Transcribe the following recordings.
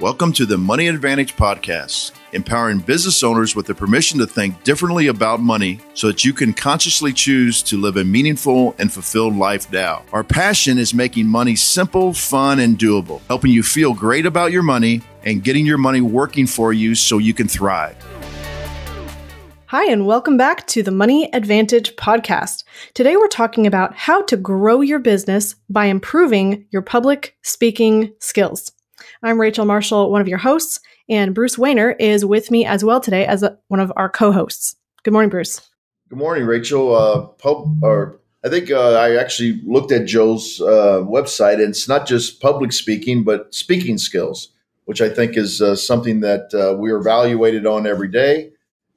Welcome to the Money Advantage Podcast, empowering business owners with the permission to think differently about money so that you can consciously choose to live a meaningful and fulfilled life now. Our passion is making money simple, fun, and doable, helping you feel great about your money and getting your money working for you so you can thrive. Hi, and welcome back to the Money Advantage podcast. Today, we're talking about how to grow your business by improving your public speaking skills. I'm Rachel Marshall, one of your hosts, and Bruce Wehner is with me as well today as a, one of our co-hosts. Good morning, Bruce. Good morning, Rachel. Uh, pub, or I think uh, I actually looked at Joe's uh, website, and it's not just public speaking, but speaking skills, which I think is uh, something that uh, we are evaluated on every day.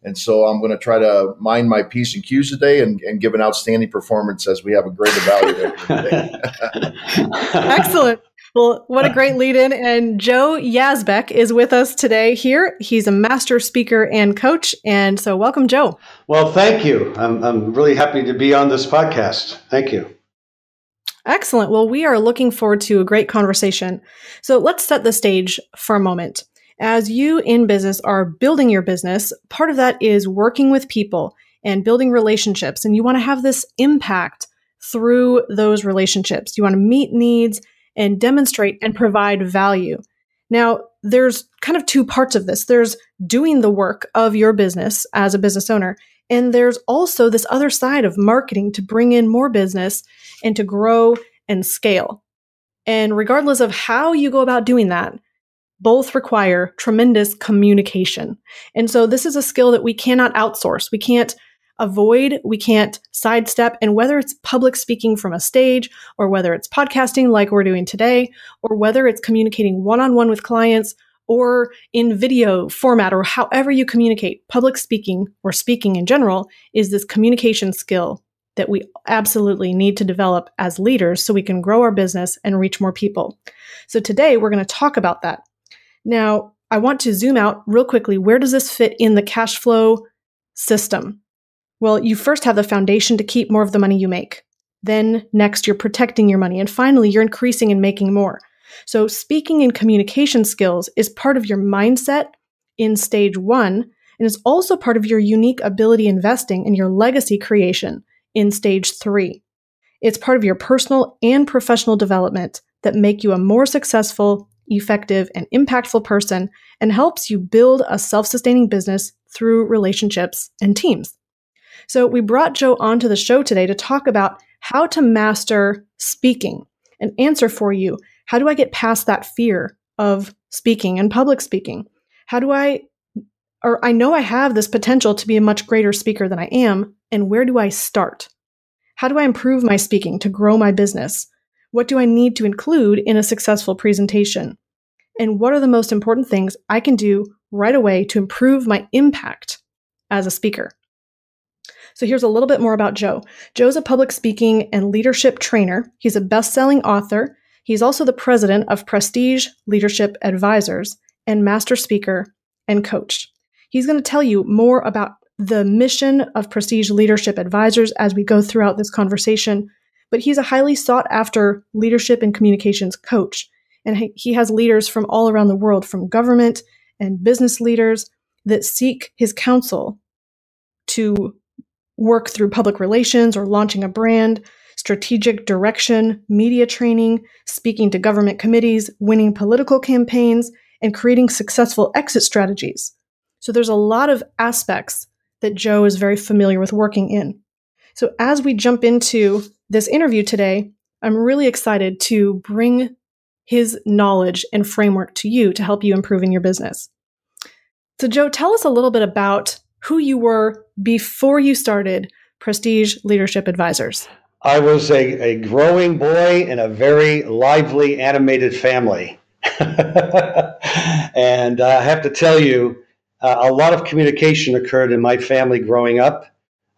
And so I'm going to try to mind my P's and Q's today and, and give an outstanding performance as we have a great evaluator Excellent. Well, what a great lead in. And Joe Yazbeck is with us today here. He's a master speaker and coach. And so, welcome, Joe. Well, thank you. I'm, I'm really happy to be on this podcast. Thank you. Excellent. Well, we are looking forward to a great conversation. So, let's set the stage for a moment. As you in business are building your business, part of that is working with people and building relationships. And you want to have this impact through those relationships. You want to meet needs and demonstrate and provide value. Now, there's kind of two parts of this. There's doing the work of your business as a business owner, and there's also this other side of marketing to bring in more business and to grow and scale. And regardless of how you go about doing that, both require tremendous communication. And so this is a skill that we cannot outsource. We can't avoid, we can't sidestep. And whether it's public speaking from a stage, or whether it's podcasting like we're doing today, or whether it's communicating one on one with clients, or in video format, or however you communicate, public speaking or speaking in general is this communication skill that we absolutely need to develop as leaders so we can grow our business and reach more people. So today we're going to talk about that. Now, I want to zoom out real quickly. Where does this fit in the cash flow system? Well, you first have the foundation to keep more of the money you make. Then, next, you're protecting your money. And finally, you're increasing and making more. So, speaking and communication skills is part of your mindset in stage one and is also part of your unique ability investing and your legacy creation in stage three. It's part of your personal and professional development that make you a more successful, effective, and impactful person and helps you build a self sustaining business through relationships and teams. So we brought Joe onto the show today to talk about how to master speaking An answer for you. How do I get past that fear of speaking and public speaking? How do I, or I know I have this potential to be a much greater speaker than I am, and where do I start? How do I improve my speaking to grow my business? What do I need to include in a successful presentation? And what are the most important things I can do right away to improve my impact as a speaker? So here's a little bit more about Joe. Joe's a public speaking and leadership trainer. He's a best-selling author. He's also the president of Prestige Leadership Advisors and master speaker and coach. He's going to tell you more about the mission of Prestige Leadership Advisors as we go throughout this conversation. But he's a highly sought after leadership and communications coach. And he has leaders from all around the world, from government and business leaders that seek his counsel to work through public relations or launching a brand, strategic direction, media training, speaking to government committees, winning political campaigns, and creating successful exit strategies. So there's a lot of aspects that Joe is very familiar with working in. So as we jump into this interview today, I'm really excited to bring his knowledge and framework to you to help you improve in your business. So, Joe, tell us a little bit about who you were before you started Prestige Leadership Advisors. I was a, a growing boy in a very lively, animated family. and I have to tell you, uh, a lot of communication occurred in my family growing up.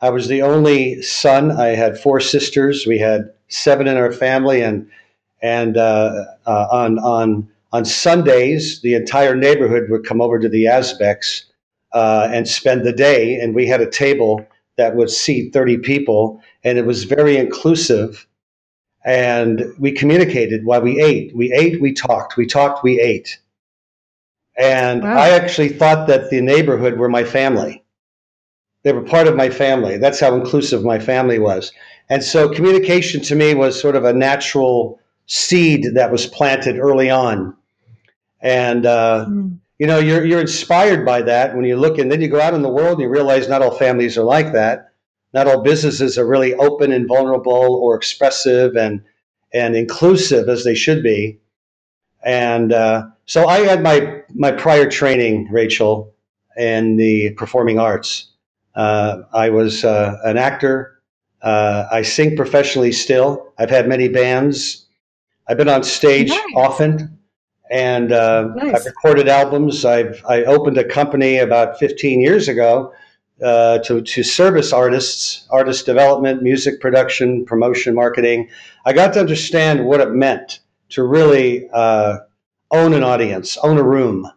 I was the only son. I had four sisters. We had seven in our family, and and uh, uh, on on on Sundays, the entire neighborhood would come over to the Yazbeks uh, and spend the day. And we had a table that would seat 30 people, and it was very inclusive. And we communicated while we ate. We ate, we talked. We talked, we ate. And Wow. I actually thought that the neighborhood were my family. They were part of my family. That's how inclusive my family was. And so communication to me was sort of a natural seed that was planted early on. And, uh, Mm. You know, you're, you're inspired by that when you look and then you go out in the world and you realize not all families are like that. Not all businesses are really open and vulnerable or expressive and, and inclusive as they should be. And uh, so I had my, my prior training, Rachel, in the performing arts. Uh, I was uh, an actor. Uh, I sing professionally still. I've had many bands. I've been on stage Nice. often, and uh, Nice. I've recorded albums. I've I opened a company about 15 years ago uh, to to service artists, artist development, music production, promotion, marketing. I got to understand what it meant to really uh, own an audience, own a room,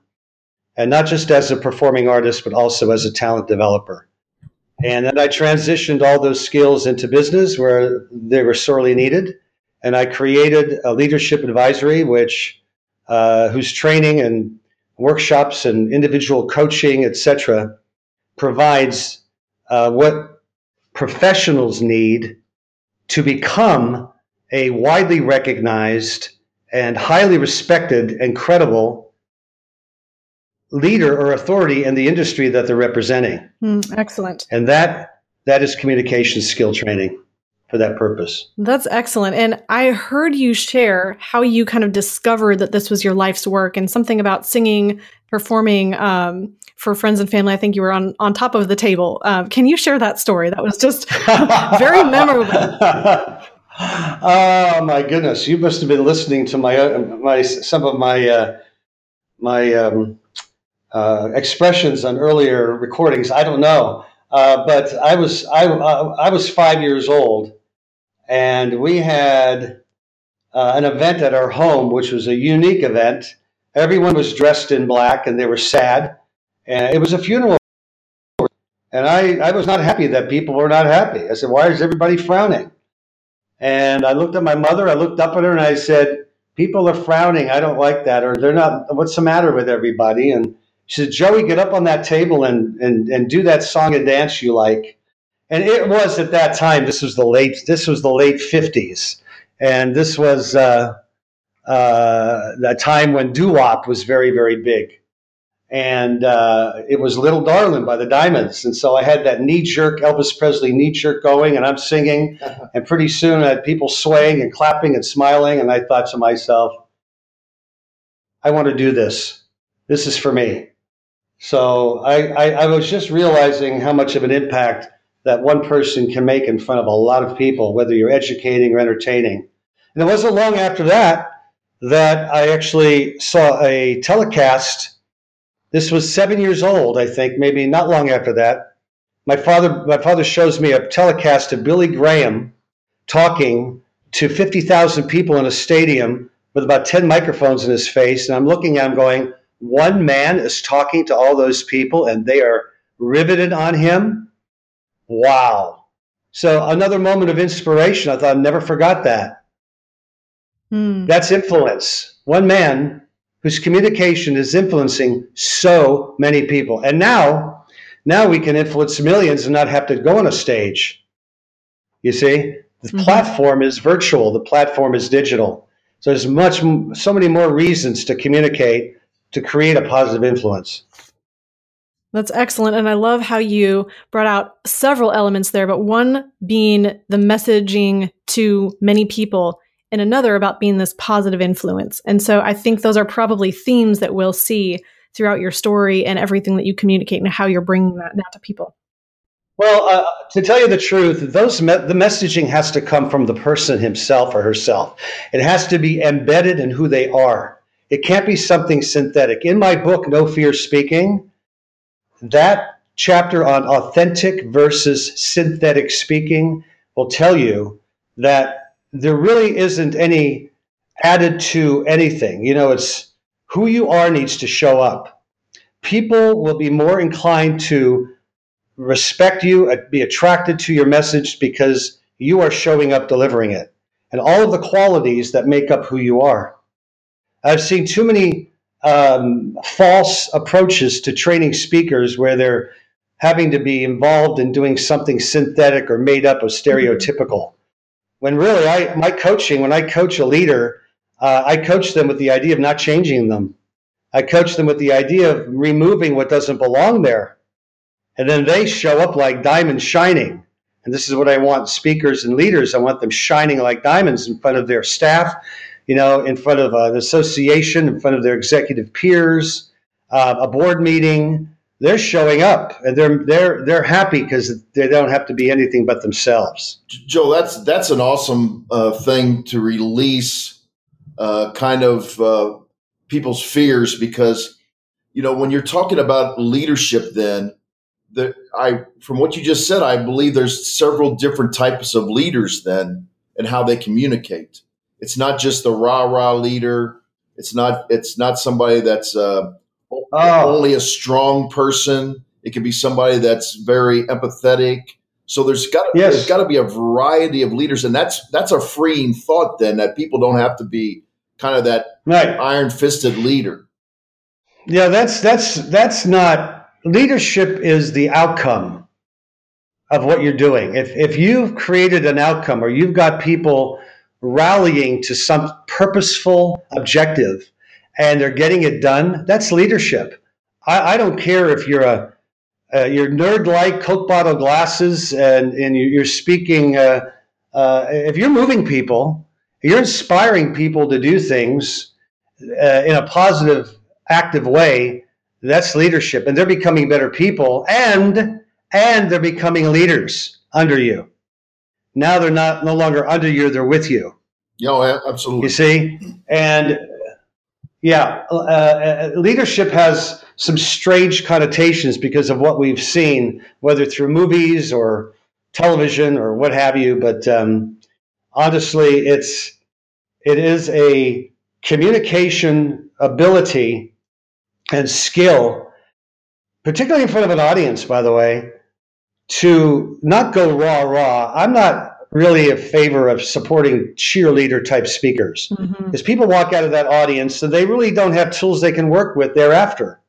and not just as a performing artist, but also as a talent developer. And then I transitioned all those skills into business where they were sorely needed. And I created a leadership advisory, which uh, whose training and workshops and individual coaching, etc., provides uh, what professionals need to become a widely recognized and highly respected and credible leader or authority in the industry that they're representing. Mm, excellent. And that that is communication skill training for that purpose. That's excellent. And I heard you share how you kind of discovered that this was your life's work and something about singing, performing um, for friends and family. I think you were on, on top of the table. Um, can you share that story? That was just very memorable. oh my goodness! You must have been listening to my uh, my some of my uh, my um, uh, expressions on earlier recordings. I don't know, uh, but I was I I was five years old, and we had uh, an event at our home, which was a unique event. Everyone was dressed in black, and they were sad, and it was a funeral. And I, I was not happy that people were not happy. I said, "Why is everybody frowning?" And I looked at my mother, I looked up at her, and I said, People are frowning. I don't like that. Or they're not, what's the matter with everybody? And she said, Joey, get up on that table and, and, and do that song and dance you like. And it was at that time, this was the late, this was the late 50s. And this was uh, uh, a time when doo wop was very, very big. And uh, it was Little Darling by the Diamonds. And so I had that knee jerk, Elvis Presley knee jerk going, and I'm singing. And pretty soon I had people swaying and clapping and smiling. And I thought to myself, I want to do this. This is for me. So I, I, I was just realizing how much of an impact that one person can make in front of a lot of people, whether you're educating or entertaining. And it wasn't long after that that I actually saw a telecast. This was seven years old, I think, maybe not long after that. My father, my father shows me a telecast of Billy Graham talking to 50,000 people in a stadium with about 10 microphones in his face. And I'm looking at him going, one man is talking to all those people and they are riveted on him. Wow. So another moment of inspiration. I thought I never forgot that. Mm. That's influence. One man whose communication is influencing so many people. And now, now we can influence millions and not have to go on a stage. You see, the Mhm. platform is virtual. The platform is digital. So there's much, so many more reasons to communicate to create a positive influence. That's excellent. And I love how you brought out several elements there, but one being the messaging to many people, and another about being this positive influence. And so I think those are probably themes that we'll see throughout your story and everything that you communicate and how you're bringing that now to people. Well, uh, to tell you the truth, those me- the messaging has to come from the person himself or herself. It has to be embedded in who they are. It can't be something synthetic. In my book, No Fear Speaking, that chapter on authentic versus synthetic speaking will tell you that there really isn't any added to anything. You know, it's who you are needs to show up. People will be more inclined to respect you, uh, be attracted to your message because you are showing up delivering it. And all of the qualities that make up who you are. I've seen too many um, false approaches to training speakers where they're having to be involved in doing something synthetic or made up or stereotypical. When really, I my coaching when I coach a leader, uh, I coach them with the idea of not changing them. I coach them with the idea of removing what doesn't belong there, and then they show up like diamonds shining. And this is what I want speakers and leaders. I want them shining like diamonds in front of their staff, you know, in front of an association, in front of their executive peers, uh, a board meeting. They're showing up and they're they're they're happy because they don't have to be anything but themselves. Joe, that's that's an awesome uh, thing to release, uh, kind of uh, people's fears because you know when you're talking about leadership, then the I from what you just said, I believe there's several different types of leaders then and how they communicate. It's not just the rah rah leader. It's not it's not somebody that's uh, oh. only a strong person. It could be somebody that's very empathetic. So there's got yes. there's got to be a variety of leaders, and that's that's a freeing thought. Then that people don't have to be kind of that right. iron fisted leader. Yeah, that's that's that's not leadership is the outcome of what you're doing. If, if you've created an outcome or you've got people rallying to some purposeful objective and they're getting it done, that's leadership. I, I don't care if you're a uh, you're nerd like Coke bottle glasses and, and you're speaking. Uh, uh, if you're moving people, you're inspiring people to do things uh, in a positive, active way that's leadership, and they're becoming better people, and and they're becoming leaders under you. Now they're not no longer under you; they're with you. Yeah, absolutely. You see, and yeah, uh, uh, leadership has some strange connotations because of what we've seen, whether through movies or television or what have you. But um, honestly, it's it is a communication ability and skill, particularly in front of an audience, by the way, to not go raw, raw. I'm not really a favor of supporting cheerleader type speakers mm-hmm. because people walk out of that audience and they really don't have tools they can work with thereafter.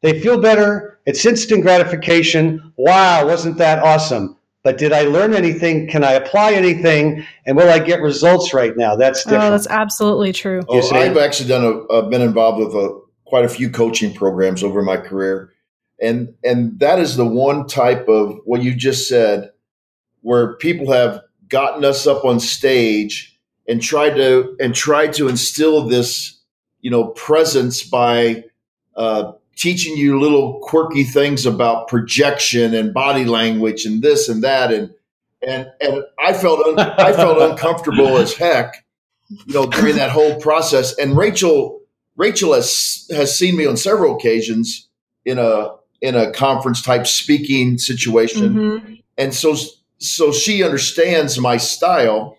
They feel better. It's instant gratification. Wow, wasn't that awesome? But did I learn anything? Can I apply anything? And will I get results right now? That's different. Oh, that's absolutely true. Oh, I've actually done a, uh, been involved with a quite a few coaching programs over my career. And and that is the one type of what you just said where people have gotten us up on stage and tried to and tried to instill this, you know, presence by uh, teaching you little quirky things about projection and body language and this and that and and and I felt un- I felt uncomfortable as heck, you know, during that whole process. And Rachel Rachel has has seen me on several occasions in a in a conference type speaking situation, mm-hmm. and so so she understands my style.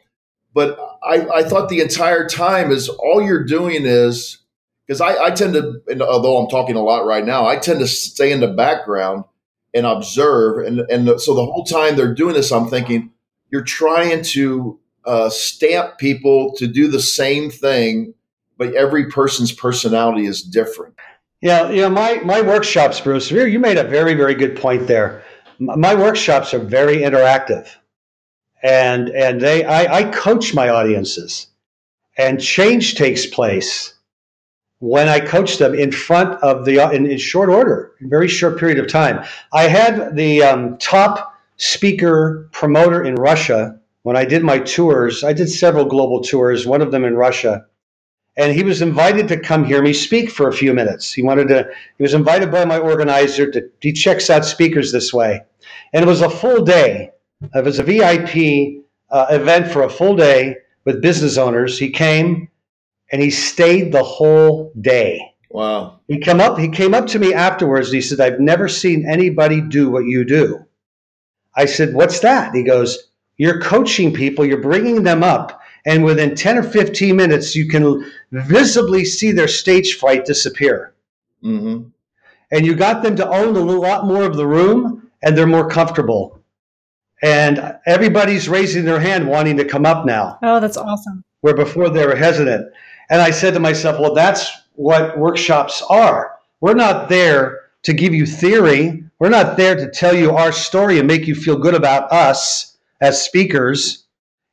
But I, I thought the entire time is all you're doing is because I, I tend to, although I'm talking a lot right now, I tend to stay in the background and observe, and and so the whole time they're doing this, I'm thinking you're trying to uh, stamp people to do the same thing but every person's personality is different. Yeah, you know, my my workshops, Bruce. You made a very very good point there. My workshops are very interactive, and and they I, I coach my audiences, and change takes place when I coach them in front of the in, in short order, in very short period of time. I had the um, top speaker promoter in Russia when I did my tours. I did several global tours, one of them in Russia and he was invited to come hear me speak for a few minutes. He wanted to. He was invited by my organizer to. He checks out speakers this way, and it was a full day. It was a VIP uh, event for a full day with business owners. He came, and he stayed the whole day. Wow. He come up. He came up to me afterwards. And he said, "I've never seen anybody do what you do." I said, "What's that?" He goes, "You're coaching people. You're bringing them up." And within 10 or 15 minutes, you can visibly see their stage fright disappear. Mm-hmm. And you got them to own a lot more of the room, and they're more comfortable. And everybody's raising their hand wanting to come up now. Oh, that's awesome. Where before they were hesitant. And I said to myself, well, that's what workshops are. We're not there to give you theory. We're not there to tell you our story and make you feel good about us as speakers.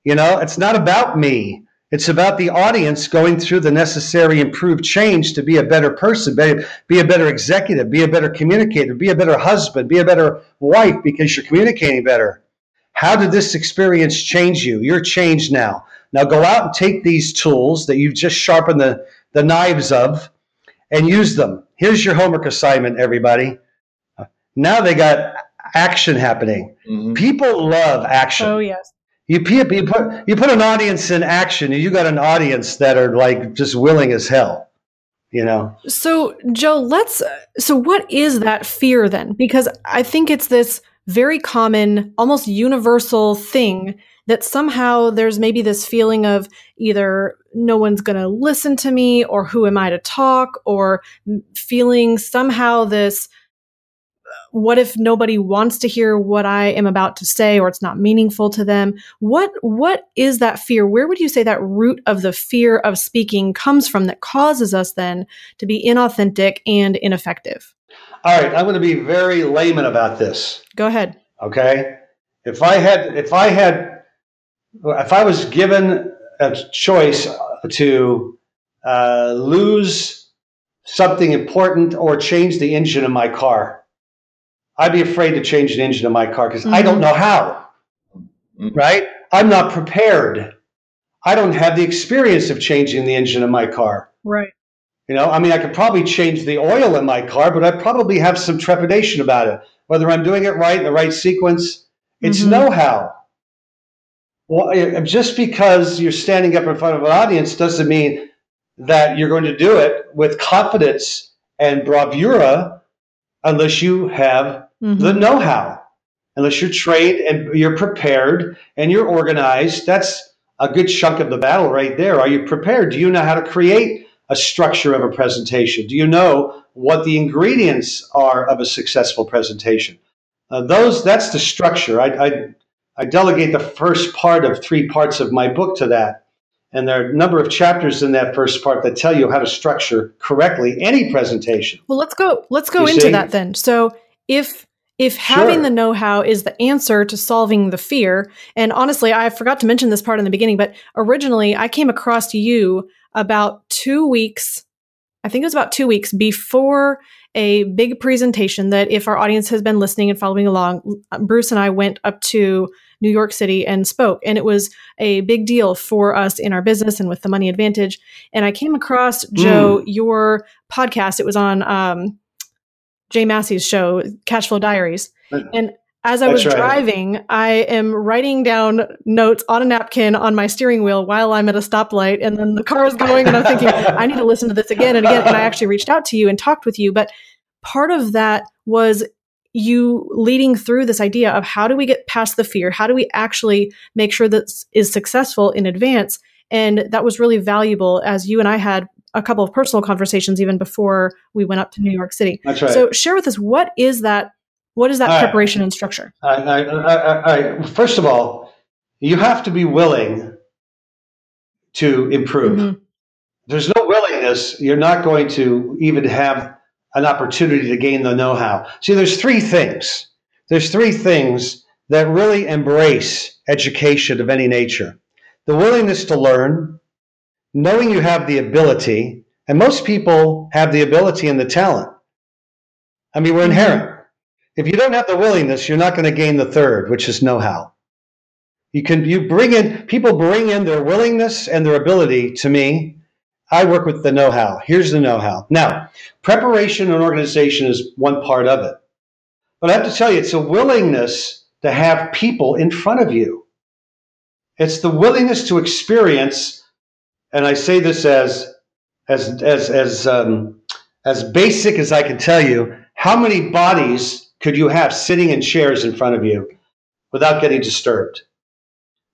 You know, it's not about me. It's about the audience going through the necessary improved change to be a better person, be, be a better executive, be a better communicator, be a better husband, be a better wife because you're communicating better. How did this experience change you? You're changed now. Now go out and take these tools that you've just sharpened the, the knives of and use them. Here's your homework assignment, everybody. Now they got action happening. Mm-hmm. People love action. Oh, yes. You, you put you put an audience in action, you got an audience that are like just willing as hell. You know. So Joe, let's. So what is that fear then? Because I think it's this very common, almost universal thing that somehow there's maybe this feeling of either no one's going to listen to me or who am I to talk or feeling somehow this what if nobody wants to hear what I am about to say or it's not meaningful to them? What what is that fear? Where would you say that root of the fear of speaking comes from that causes us then to be inauthentic and ineffective? All right, I'm going to be very layman about this. Go ahead. Okay? If I had if I had if I was given a choice to uh, lose something important or change the engine of my car, I'd be afraid to change the engine in my car because mm-hmm. I don't mm-hmm. know how. Mm-hmm. Right? I'm not prepared. I don't have the experience of changing the engine in my car. Right. You know, I mean, I could probably change the oil in my car, but I probably have some trepidation about it. Whether I'm doing it right in the right sequence, it's mm-hmm. know how. Well, just because you're standing up in front of an audience doesn't mean that you're going to do it with confidence and bravura unless you have mm-hmm. the know how, unless you're trained and you're prepared and you're organized. That's a good chunk of the battle right there. Are you prepared? Do you know how to create a structure of a presentation? Do you know what the ingredients are of a successful presentation? Uh, those that's the structure. I, I, I delegate the first part of three parts of my book to that. And there are a number of chapters in that first part that tell you how to structure correctly any presentation. Well, let's go. Let's go you into see? that then. So, if if having sure. the know-how is the answer to solving the fear, and honestly, I forgot to mention this part in the beginning, but originally I came across you about two weeks. I think it was about two weeks before a big presentation that if our audience has been listening and following along, Bruce and I went up to New York City and spoke. And it was a big deal for us in our business and with the money advantage. And I came across, Joe, mm. your podcast. It was on um, Jay Massey's show, Cashflow Diaries. And as I was driving, I am writing down notes on a napkin on my steering wheel while I'm at a stoplight. And then the car is going, and I'm thinking, I need to listen to this again and again. And I actually reached out to you and talked with you. But part of that was you leading through this idea of how do we get past the fear? How do we actually make sure that is successful in advance? And that was really valuable as you and I had a couple of personal conversations even before we went up to New York City. That's right. So share with us what is that what is that all preparation right. and structure? All right. All right. First of all, you have to be willing to improve. Mm-hmm. There's no willingness, you're not going to even have an opportunity to gain the know how. See, there's three things. There's three things that really embrace education of any nature the willingness to learn, knowing you have the ability, and most people have the ability and the talent. I mean, we're mm-hmm. inherent. If you don't have the willingness, you're not going to gain the third, which is know how. You can you bring in people bring in their willingness and their ability to me I work with the know how. Here's the know how. Now, preparation and organization is one part of it. But I have to tell you, it's a willingness to have people in front of you. It's the willingness to experience, and I say this as as as as um, as basic as I can tell you. How many bodies could you have sitting in chairs in front of you without getting disturbed?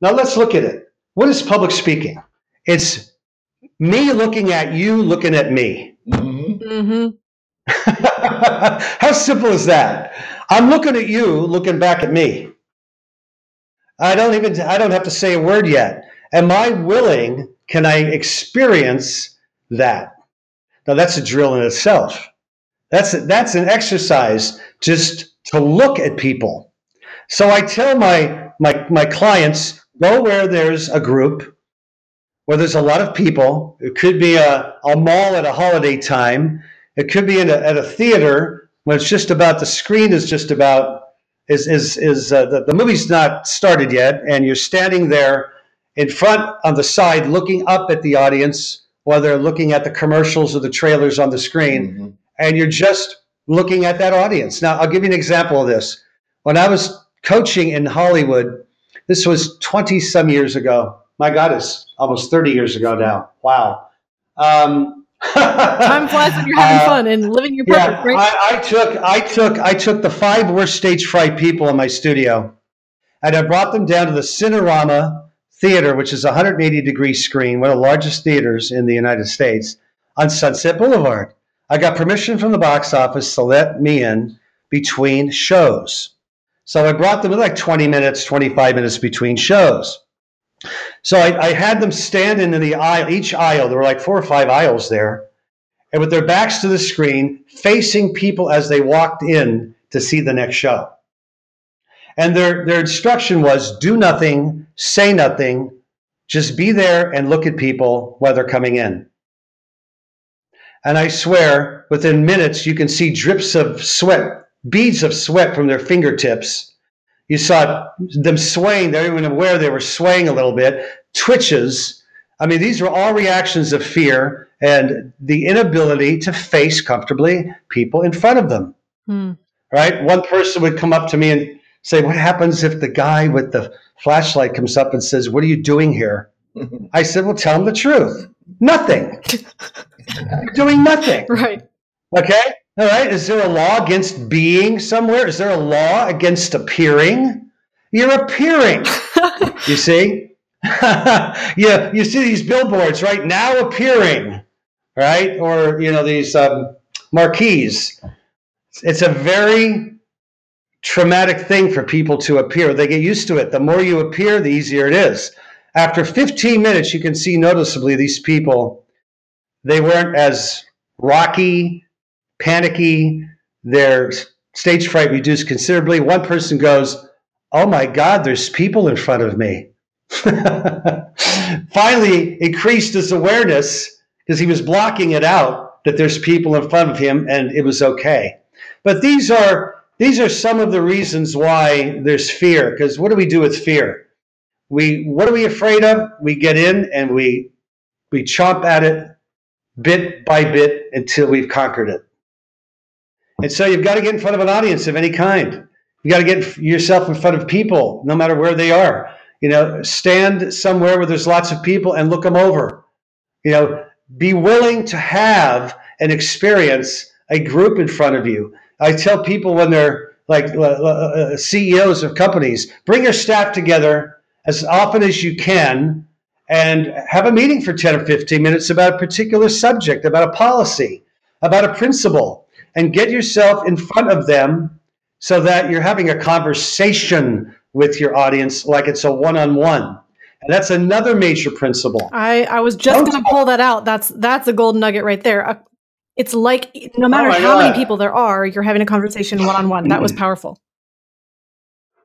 Now let's look at it. What is public speaking? It's me looking at you looking at me. Mm-hmm. Mm-hmm. How simple is that? I'm looking at you looking back at me. I don't even I don't have to say a word yet. Am I willing? Can I experience that? Now that's a drill in itself. That's that's an exercise just to look at people. So I tell my my my clients go where there's a group, where there's a lot of people. It could be a, a mall at a holiday time. It could be a, at a theater when it's just about the screen is just about is is is uh, the, the movie's not started yet, and you're standing there in front on the side looking up at the audience while they're looking at the commercials or the trailers on the screen, mm-hmm. and you're just looking at that audience. Now, I'll give you an example of this. When I was coaching in Hollywood, this was 20 some years ago. My God, it's almost 30 years ago now. Wow. Um, Time flies when you're having uh, fun and living your purpose, yeah, right? I, I, took, I took, I took the five worst stage fright people in my studio, and I brought them down to the Cinerama Theater, which is a 180 degree screen, one of the largest theaters in the United States, on Sunset Boulevard. I got permission from the box office to let me in between shows. So I brought them like 20 minutes, 25 minutes between shows. So I, I, had them standing in the aisle, each aisle, there were like four or five aisles there, and with their backs to the screen, facing people as they walked in to see the next show. And their, their instruction was do nothing, say nothing, just be there and look at people while they're coming in. And I swear, within minutes, you can see drips of sweat, beads of sweat from their fingertips you saw them swaying. They were even aware they were swaying a little bit, twitches. I mean, these were all reactions of fear and the inability to face comfortably people in front of them. Hmm. Right? One person would come up to me and say, What happens if the guy with the flashlight comes up and says, What are you doing here? I said, Well, tell him the truth. Nothing. You're doing nothing. Right. Okay. All right. Is there a law against being somewhere? Is there a law against appearing? You're appearing. you see? yeah, you see these billboards right now appearing, right? Or you know these um, marquees. It's a very traumatic thing for people to appear. They get used to it. The more you appear, the easier it is. After 15 minutes, you can see noticeably these people. They weren't as rocky panicky, their stage fright reduced considerably. One person goes, Oh my God, there's people in front of me. Finally, increased his awareness because he was blocking it out that there's people in front of him and it was okay. But these are these are some of the reasons why there's fear. Because what do we do with fear? We what are we afraid of? We get in and we we chomp at it bit by bit until we've conquered it. And so you've got to get in front of an audience of any kind. You got to get yourself in front of people, no matter where they are. You know, stand somewhere where there's lots of people and look them over. You know, be willing to have and experience a group in front of you. I tell people when they're like uh, uh, CEOs of companies, bring your staff together as often as you can and have a meeting for 10 or 15 minutes about a particular subject, about a policy, about a principle and get yourself in front of them so that you're having a conversation with your audience like it's a one-on-one. And that's another major principle. I, I was just going to pull that out. That's that's a golden nugget right there. Uh, it's like no matter oh how God. many people there are you're having a conversation one-on-one. That was powerful.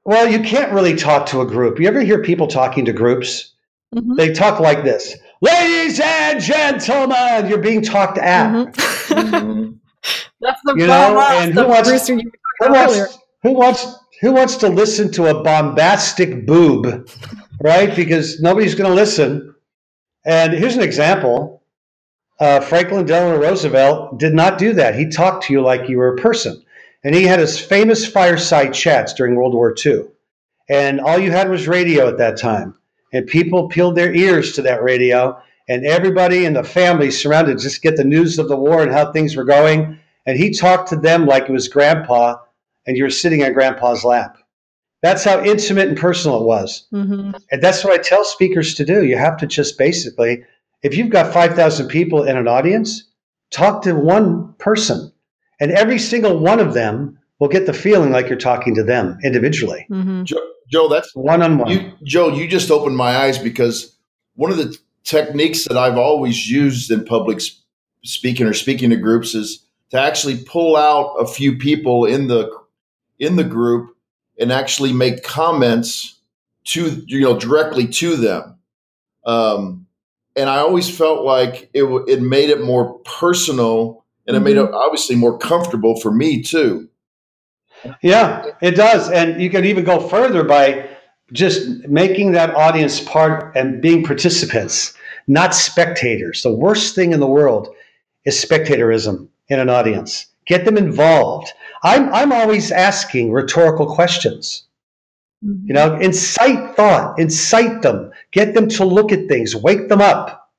Well you can't really talk to a group. You ever hear people talking to groups? Mm-hmm. they talk like this. Ladies and gentlemen you're being talked at. Mm-hmm. That's the you know, and who wants, who wants, who wants who wants to listen to a bombastic boob, right? Because nobody's going to listen. And here's an example: uh, Franklin Delano Roosevelt did not do that. He talked to you like you were a person, and he had his famous fireside chats during World War II. And all you had was radio at that time, and people peeled their ears to that radio. And everybody in the family surrounded just get the news of the war and how things were going and he talked to them like it was grandpa and you're sitting on grandpa's lap. That's how intimate and personal it was. Mm-hmm. And that's what I tell speakers to do. You have to just basically, if you've got 5,000 people in an audience, talk to one person. And every single one of them will get the feeling like you're talking to them individually. Mm-hmm. Joe, Joe, that's one on one. Joe, you just opened my eyes because one of the techniques that I've always used in public speaking or speaking to groups is to actually pull out a few people in the in the group and actually make comments to you know directly to them. Um, and I always felt like it it made it more personal and it made it mm-hmm. obviously more comfortable for me too. Yeah, it does, and you can even go further by just making that audience part and being participants, not spectators. The worst thing in the world is spectatorism in an audience. Get them involved. I'm, I'm always asking rhetorical questions. You know, mm-hmm. incite thought, incite them, get them to look at things, wake them up.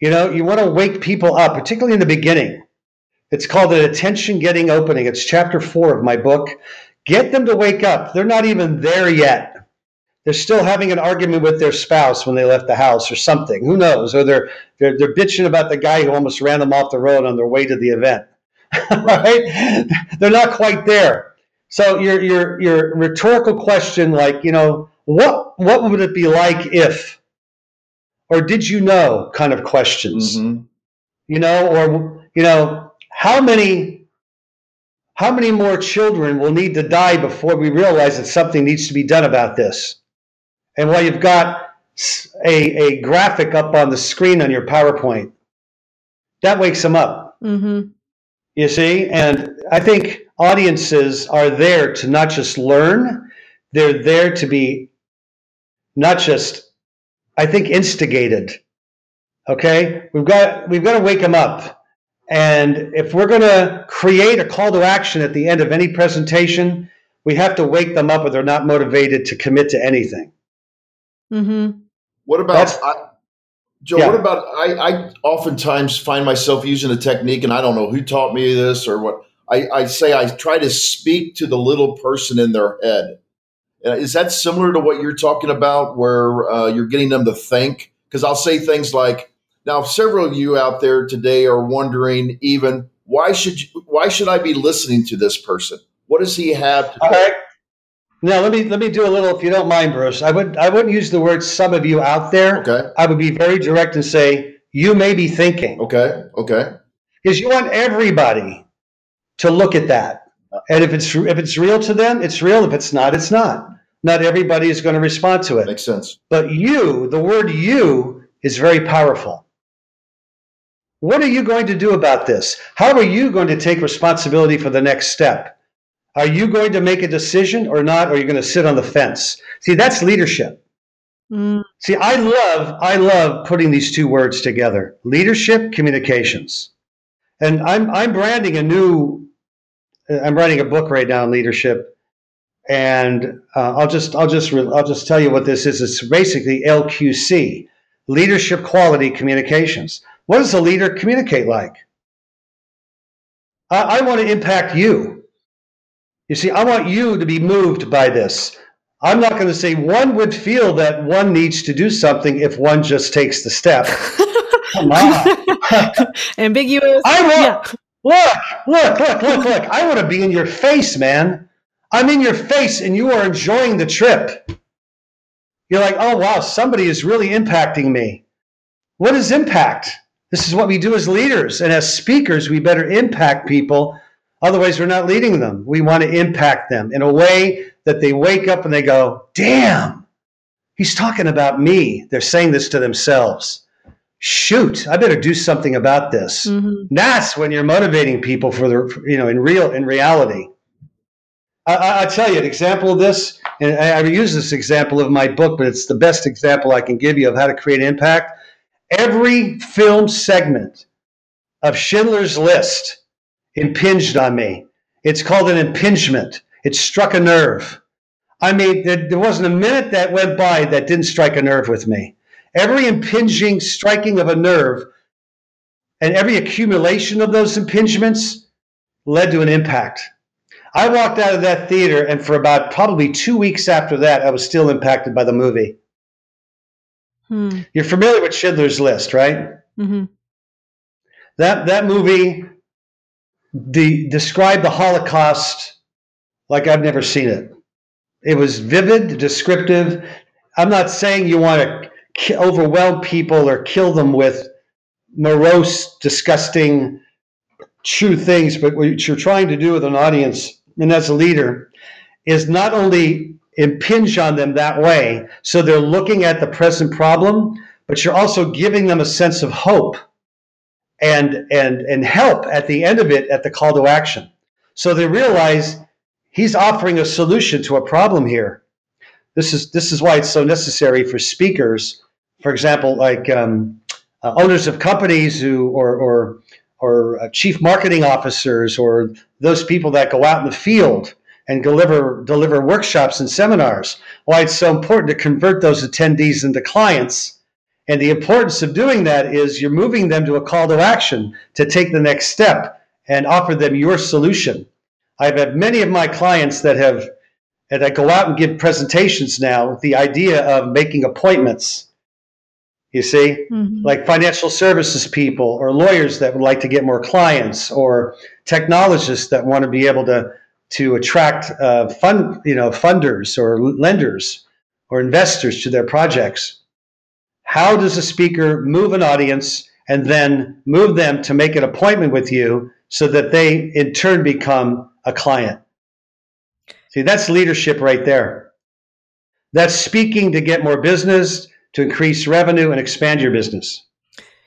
You know, you want to wake people up, particularly in the beginning. It's called an attention getting opening. It's chapter four of my book. Get them to wake up. They're not even there yet. They're still having an argument with their spouse when they left the house or something. Who knows? Or they're, they're, they're bitching about the guy who almost ran them off the road on their way to the event. right? They're not quite there. So your your your rhetorical question, like you know, what what would it be like if, or did you know, kind of questions, mm-hmm. you know, or you know, how many how many more children will need to die before we realize that something needs to be done about this? And while you've got a, a graphic up on the screen on your PowerPoint, that wakes them up. Mm-hmm. You see? And I think audiences are there to not just learn, they're there to be not just, I think, instigated. Okay? We've got we've got to wake them up. And if we're going to create a call to action at the end of any presentation, we have to wake them up or they're not motivated to commit to anything. Mm-hmm. What about I, Joe? Yeah. What about I, I? oftentimes find myself using a technique, and I don't know who taught me this or what. I, I say I try to speak to the little person in their head. Uh, is that similar to what you're talking about, where uh, you're getting them to think? Because I'll say things like, "Now, several of you out there today are wondering, even why should you, why should I be listening to this person? What does he have?" To All right. Now let me let me do a little, if you don't mind, Bruce. I would I wouldn't use the word "some of you out there." Okay. I would be very direct and say you may be thinking. Okay. Okay. Because you want everybody to look at that. And if it's if it's real to them, it's real. If it's not, it's not. Not everybody is going to respond to it. Makes sense. But you, the word you is very powerful. What are you going to do about this? How are you going to take responsibility for the next step? Are you going to make a decision or not? Or are you going to sit on the fence? See, that's leadership. Mm. See, I love I love putting these two words together: leadership, communications. And I'm I'm branding a new I'm writing a book right now on leadership, and uh, I'll just I'll just I'll just tell you what this is. It's basically LQC, leadership quality communications. What does a leader communicate like? I, I want to impact you. You see, I want you to be moved by this. I'm not going to say one would feel that one needs to do something if one just takes the step. Ambiguous. I want, yeah. Look, look, look, look, look. I want to be in your face, man. I'm in your face and you are enjoying the trip. You're like, oh, wow, somebody is really impacting me. What is impact? This is what we do as leaders. And as speakers, we better impact people. Otherwise, we're not leading them. We want to impact them in a way that they wake up and they go, damn, he's talking about me. They're saying this to themselves shoot, I better do something about this. Mm-hmm. That's when you're motivating people for the, you know, in real, in reality. I, I, tell you an example of this, and I, I use this example of my book, but it's the best example I can give you of how to create impact. Every film segment of Schindler's List impinged on me. It's called an impingement. It struck a nerve. I mean, there, there wasn't a minute that went by that didn't strike a nerve with me. Every impinging striking of a nerve and every accumulation of those impingements led to an impact. I walked out of that theater, and for about probably two weeks after that, I was still impacted by the movie. Hmm. You're familiar with Schindler's List, right? Mm-hmm. That that movie described the Holocaust like I've never seen it. It was vivid, descriptive. I'm not saying you want to overwhelm people or kill them with morose, disgusting, true things, but what you're trying to do with an audience and as a leader is not only impinge on them that way, so they're looking at the present problem, but you're also giving them a sense of hope and and and help at the end of it at the call to action. So they realize he's offering a solution to a problem here. This is this is why it's so necessary for speakers, for example, like um, uh, owners of companies who or or or uh, chief marketing officers or those people that go out in the field and deliver deliver workshops and seminars. Why it's so important to convert those attendees into clients. And the importance of doing that is you're moving them to a call to action to take the next step and offer them your solution. I've had many of my clients that have that go out and give presentations now with the idea of making appointments. You see, mm-hmm. like financial services people or lawyers that would like to get more clients or technologists that want to be able to to attract uh, fund, you know, funders or lenders or investors to their projects. How does a speaker move an audience and then move them to make an appointment with you so that they in turn become a client? See, that's leadership right there. That's speaking to get more business, to increase revenue and expand your business.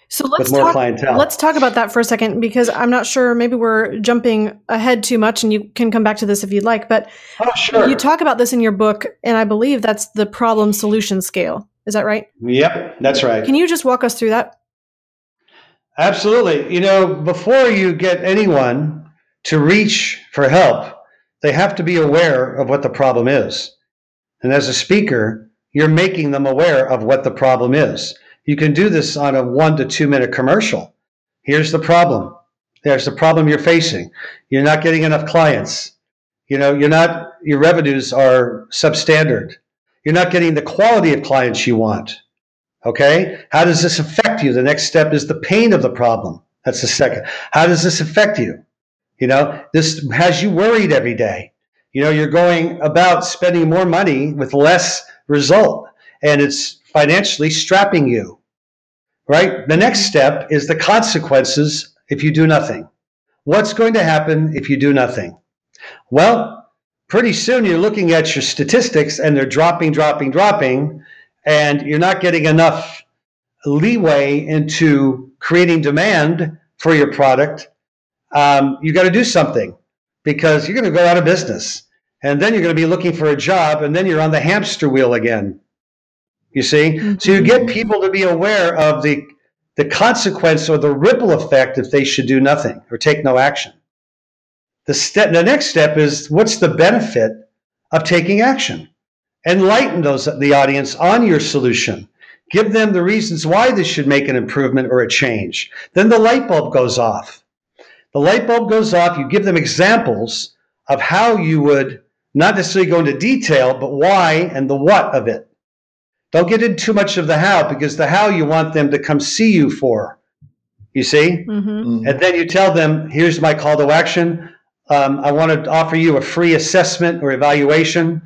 So let's talk, clientele. let's talk about that for a second because I'm not sure. Maybe we're jumping ahead too much, and you can come back to this if you'd like. But oh, sure. you talk about this in your book, and I believe that's the problem solution scale. Is that right? Yep, that's right. Can you just walk us through that? Absolutely. You know, before you get anyone to reach for help, they have to be aware of what the problem is. And as a speaker, you're making them aware of what the problem is. You can do this on a one to two minute commercial. Here's the problem. There's the problem you're facing. You're not getting enough clients. You know, you're not, your revenues are substandard. You're not getting the quality of clients you want. Okay. How does this affect you? The next step is the pain of the problem. That's the second. How does this affect you? You know, this has you worried every day. You know, you're going about spending more money with less result and it's financially strapping you, right? The next step is the consequences if you do nothing. What's going to happen if you do nothing? Well, pretty soon you're looking at your statistics and they're dropping, dropping, dropping, and you're not getting enough leeway into creating demand for your product. Um, you got to do something because you're going to go out of business. And then you're going to be looking for a job, and then you're on the hamster wheel again. You see? Mm-hmm. So you get people to be aware of the, the consequence or the ripple effect if they should do nothing or take no action. The, step, the next step is what's the benefit of taking action? Enlighten those the audience on your solution. Give them the reasons why this should make an improvement or a change. Then the light bulb goes off. The light bulb goes off. You give them examples of how you would not necessarily go into detail, but why and the what of it. Don't get into too much of the how because the how you want them to come see you for. You see? Mm-hmm. Mm-hmm. And then you tell them, here's my call to action. Um, I want to offer you a free assessment or evaluation,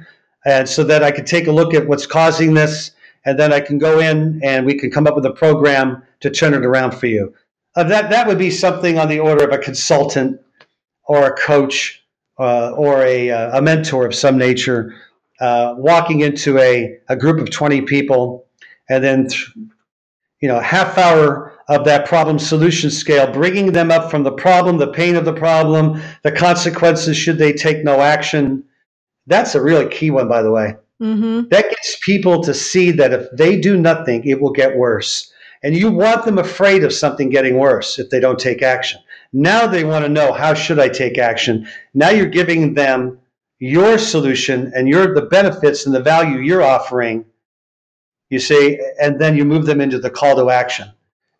and so that I can take a look at what's causing this, and then I can go in and we can come up with a program to turn it around for you. Uh, that that would be something on the order of a consultant or a coach uh, or a, uh, a mentor of some nature uh, walking into a, a group of 20 people and then th- you know half hour of that problem solution scale bringing them up from the problem the pain of the problem the consequences should they take no action that's a really key one by the way. Mm-hmm. that gets people to see that if they do nothing it will get worse. And you want them afraid of something getting worse if they don't take action now they want to know how should i take action? Now you're giving them your solution and your the benefits and the value you're offering you see and then you move them into the call to action.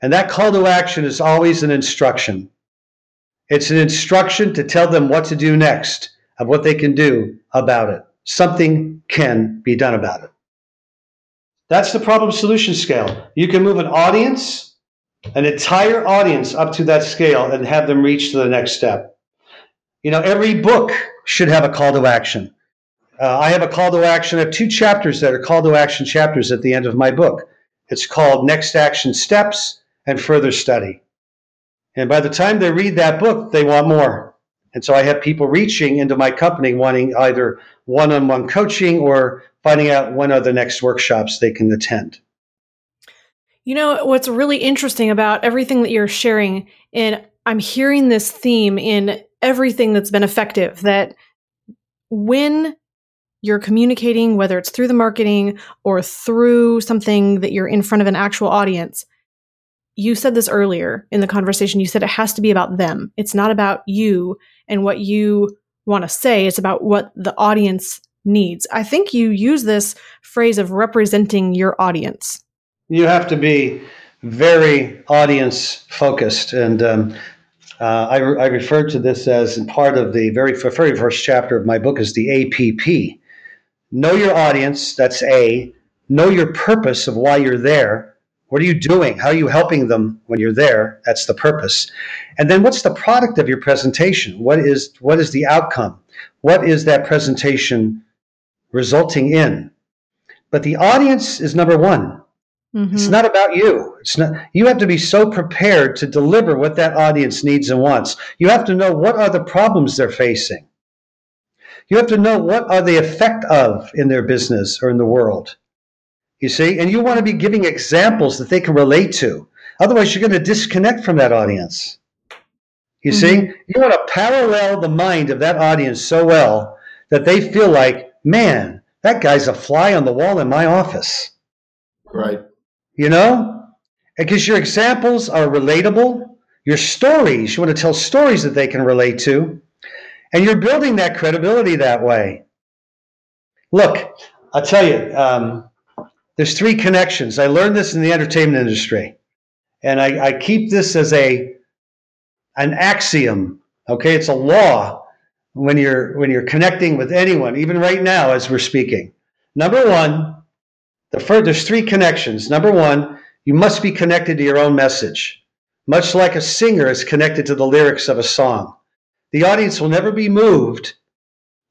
And that call to action is always an instruction. It's an instruction to tell them what to do next of what they can do about it. Something can be done about it. That's the problem solution scale. You can move an audience an entire audience up to that scale and have them reach to the next step you know every book should have a call to action. Uh, I have a call to action. I have two chapters that are call to action chapters at the end of my book. It's called Next Action Steps and further study. And by the time they read that book, they want more. And so I have people reaching into my company wanting either one on one coaching or finding out when are the next workshops they can attend. You know, what's really interesting about everything that you're sharing, and I'm hearing this theme in everything that's been effective that when you're communicating, whether it's through the marketing or through something that you're in front of an actual audience, you said this earlier in the conversation. You said it has to be about them. It's not about you and what you want to say. It's about what the audience needs. I think you use this phrase of representing your audience. You have to be very audience focused. And um, uh, I, re- I refer to this as part of the very, very first chapter of my book is the APP. Know your audience, that's A. Know your purpose of why you're there. What are you doing? How are you helping them when you're there? That's the purpose. And then what's the product of your presentation? What is what is the outcome? What is that presentation resulting in? But the audience is number 1. Mm-hmm. It's not about you. It's not you have to be so prepared to deliver what that audience needs and wants. You have to know what are the problems they're facing. You have to know what are the effect of in their business or in the world. You see, and you want to be giving examples that they can relate to. Otherwise, you're going to disconnect from that audience. You mm-hmm. see, you want to parallel the mind of that audience so well that they feel like, man, that guy's a fly on the wall in my office. Right. You know? Because your examples are relatable. Your stories, you want to tell stories that they can relate to. And you're building that credibility that way. Look, I'll tell you, um, there's three connections. I learned this in the entertainment industry. And I, I keep this as a an axiom. Okay, it's a law when you're when you're connecting with anyone, even right now as we're speaking. Number one, the first, there's three connections. Number one, you must be connected to your own message, much like a singer is connected to the lyrics of a song. The audience will never be moved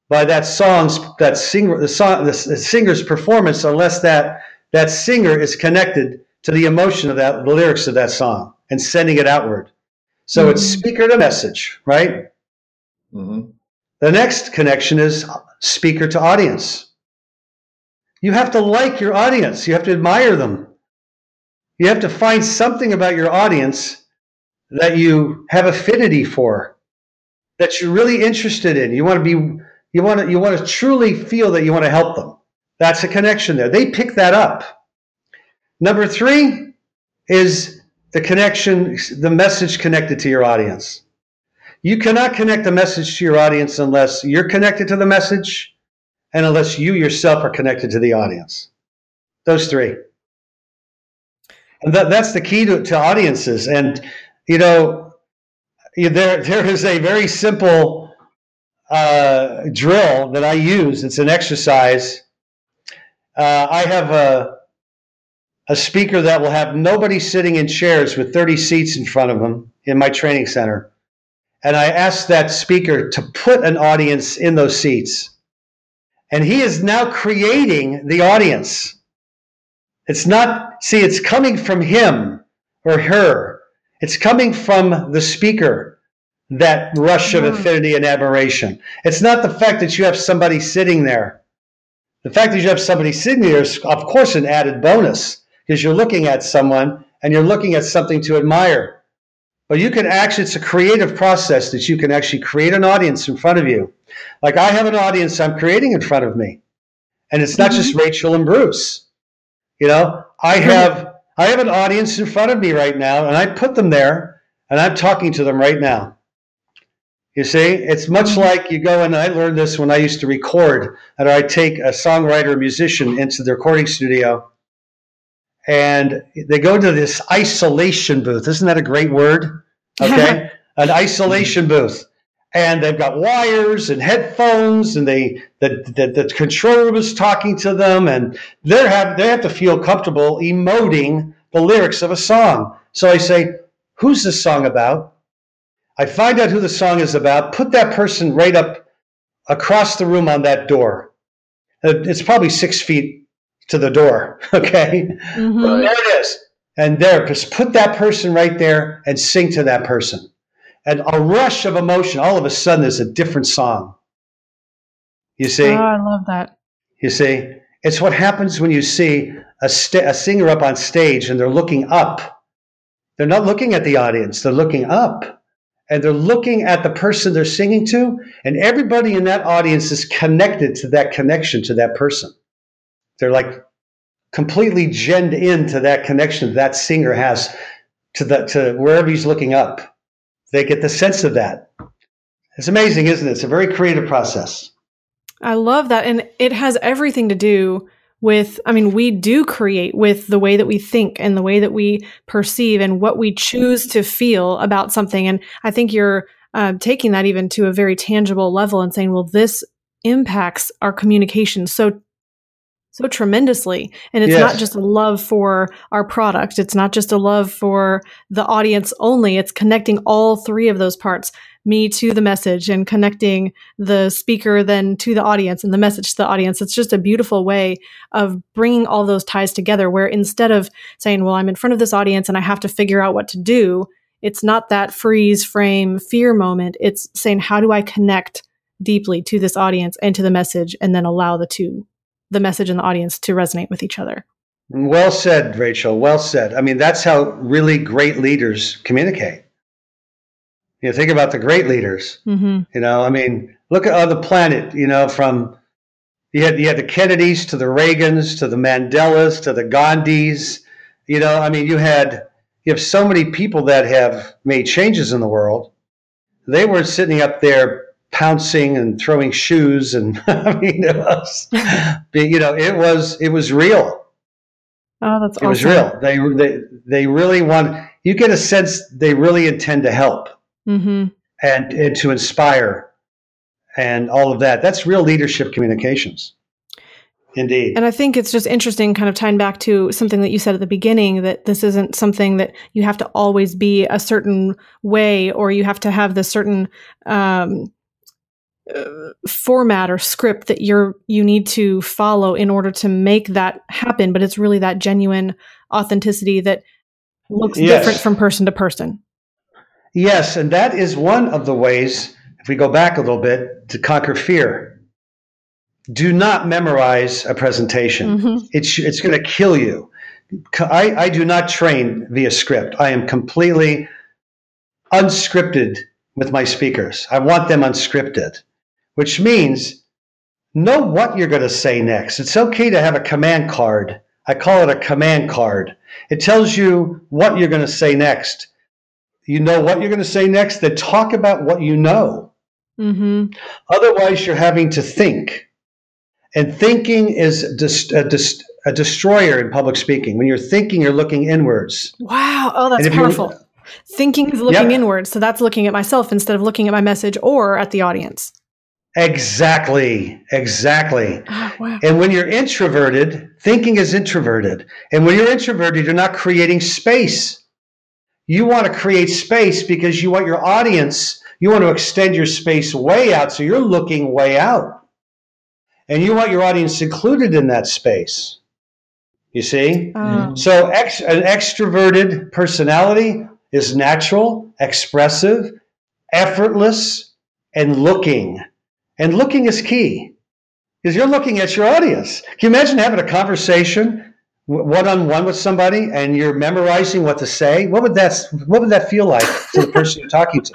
by that song's that singer the song the, singer's performance unless that that singer is connected to the emotion of that the lyrics of that song and sending it outward. So mm-hmm. it's speaker to message, right? Mm-hmm. The next connection is speaker to audience. You have to like your audience. You have to admire them. You have to find something about your audience that you have affinity for, that you're really interested in. You want to be, you want to, you want to truly feel that you want to help them. That's a connection there. They pick that up. Number three is the connection, the message connected to your audience. You cannot connect the message to your audience unless you're connected to the message and unless you yourself are connected to the audience. Those three. And that, that's the key to, to audiences. And, you know, there, there is a very simple uh, drill that I use. It's an exercise. Uh, I have a, a speaker that will have nobody sitting in chairs with 30 seats in front of them in my training center. And I ask that speaker to put an audience in those seats. And he is now creating the audience. It's not, see, it's coming from him or her. It's coming from the speaker, that rush of mm-hmm. affinity and admiration. It's not the fact that you have somebody sitting there. The fact that you have somebody sitting there is, of course, an added bonus because you're looking at someone and you're looking at something to admire. But you can actually, it's a creative process that you can actually create an audience in front of you. Like I have an audience I'm creating in front of me. And it's not mm-hmm. just Rachel and Bruce. You know, I have I have an audience in front of me right now, and I put them there, and I'm talking to them right now. You see, it's much mm-hmm. like you go and I learned this when I used to record, and I take a songwriter, or musician into the recording studio, and they go to this isolation booth. Isn't that a great word? Okay, an isolation booth, and they've got wires and headphones, and they the, the, the controller is talking to them, and they have they have to feel comfortable emoting the lyrics of a song. So I say, "Who's this song about?" I find out who the song is about. Put that person right up across the room on that door. It's probably six feet to the door. Okay, mm-hmm. there it is. and there, just put that person right there and sing to that person. And a rush of emotion, all of a sudden, there's a different song. You see? Oh, I love that. You see? It's what happens when you see a, st- a singer up on stage and they're looking up. They're not looking at the audience, they're looking up. And they're looking at the person they're singing to, and everybody in that audience is connected to that connection to that person. They're like completely genned into that connection that singer has to the to wherever he's looking up. They get the sense of that. It's amazing, isn't it? It's a very creative process. I love that. And it has everything to do with, I mean, we do create with the way that we think and the way that we perceive and what we choose to feel about something. And I think you're uh, taking that even to a very tangible level and saying, well, this impacts our communication so so tremendously. And it's yes. not just a love for our product. It's not just a love for the audience only. It's connecting all three of those parts me to the message and connecting the speaker then to the audience and the message to the audience. It's just a beautiful way of bringing all those ties together where instead of saying, well, I'm in front of this audience and I have to figure out what to do, it's not that freeze frame fear moment. It's saying, how do I connect deeply to this audience and to the message and then allow the two the message and the audience to resonate with each other. Well said, Rachel. Well said. I mean, that's how really great leaders communicate. You know, think about the great leaders. Mm-hmm. You know, I mean, look at the planet. You know, from you had you had the Kennedys to the Reagans to the Mandelas to the Gandhis. You know, I mean, you had you have so many people that have made changes in the world. They weren't sitting up there pouncing and throwing shoes and I mean it was you know it was it was real. Oh, that's it awesome. was real. They they they really want you get a sense they really intend to help mm-hmm. and, and to inspire and all of that. That's real leadership communications. Indeed. And I think it's just interesting, kind of tying back to something that you said at the beginning that this isn't something that you have to always be a certain way or you have to have this certain um, format or script that you're you need to follow in order to make that happen but it's really that genuine authenticity that looks yes. different from person to person. Yes and that is one of the ways if we go back a little bit to conquer fear. Do not memorize a presentation. Mm-hmm. it's it's going to kill you. I, I do not train via script. I am completely unscripted with my speakers. I want them unscripted which means know what you're going to say next. It's okay to have a command card. I call it a command card. It tells you what you're going to say next. You know what you're going to say next, then talk about what you know. Mm-hmm. Otherwise, you're having to think. And thinking is a, dest- a, destroyer in public speaking. When you're thinking, you're looking inwards. Wow. Oh, that's powerful. Thinking is looking yep. inwards. So that's looking at myself instead of looking at my message or at the audience. Exactly. Exactly. Oh, wow. And when you're introverted, thinking is introverted. And when you're introverted, you're not creating space. You want to create space because you want your audience, you want to extend your space way out. So you're looking way out. And you want your audience included in that space. You see? Um. So ex- an extroverted personality is natural, expressive, effortless, and looking. And looking is key because you're looking at your audience. Can you imagine having a conversation one on one with somebody and you're memorizing what to say? What would that what would that feel like to the person you're talking to?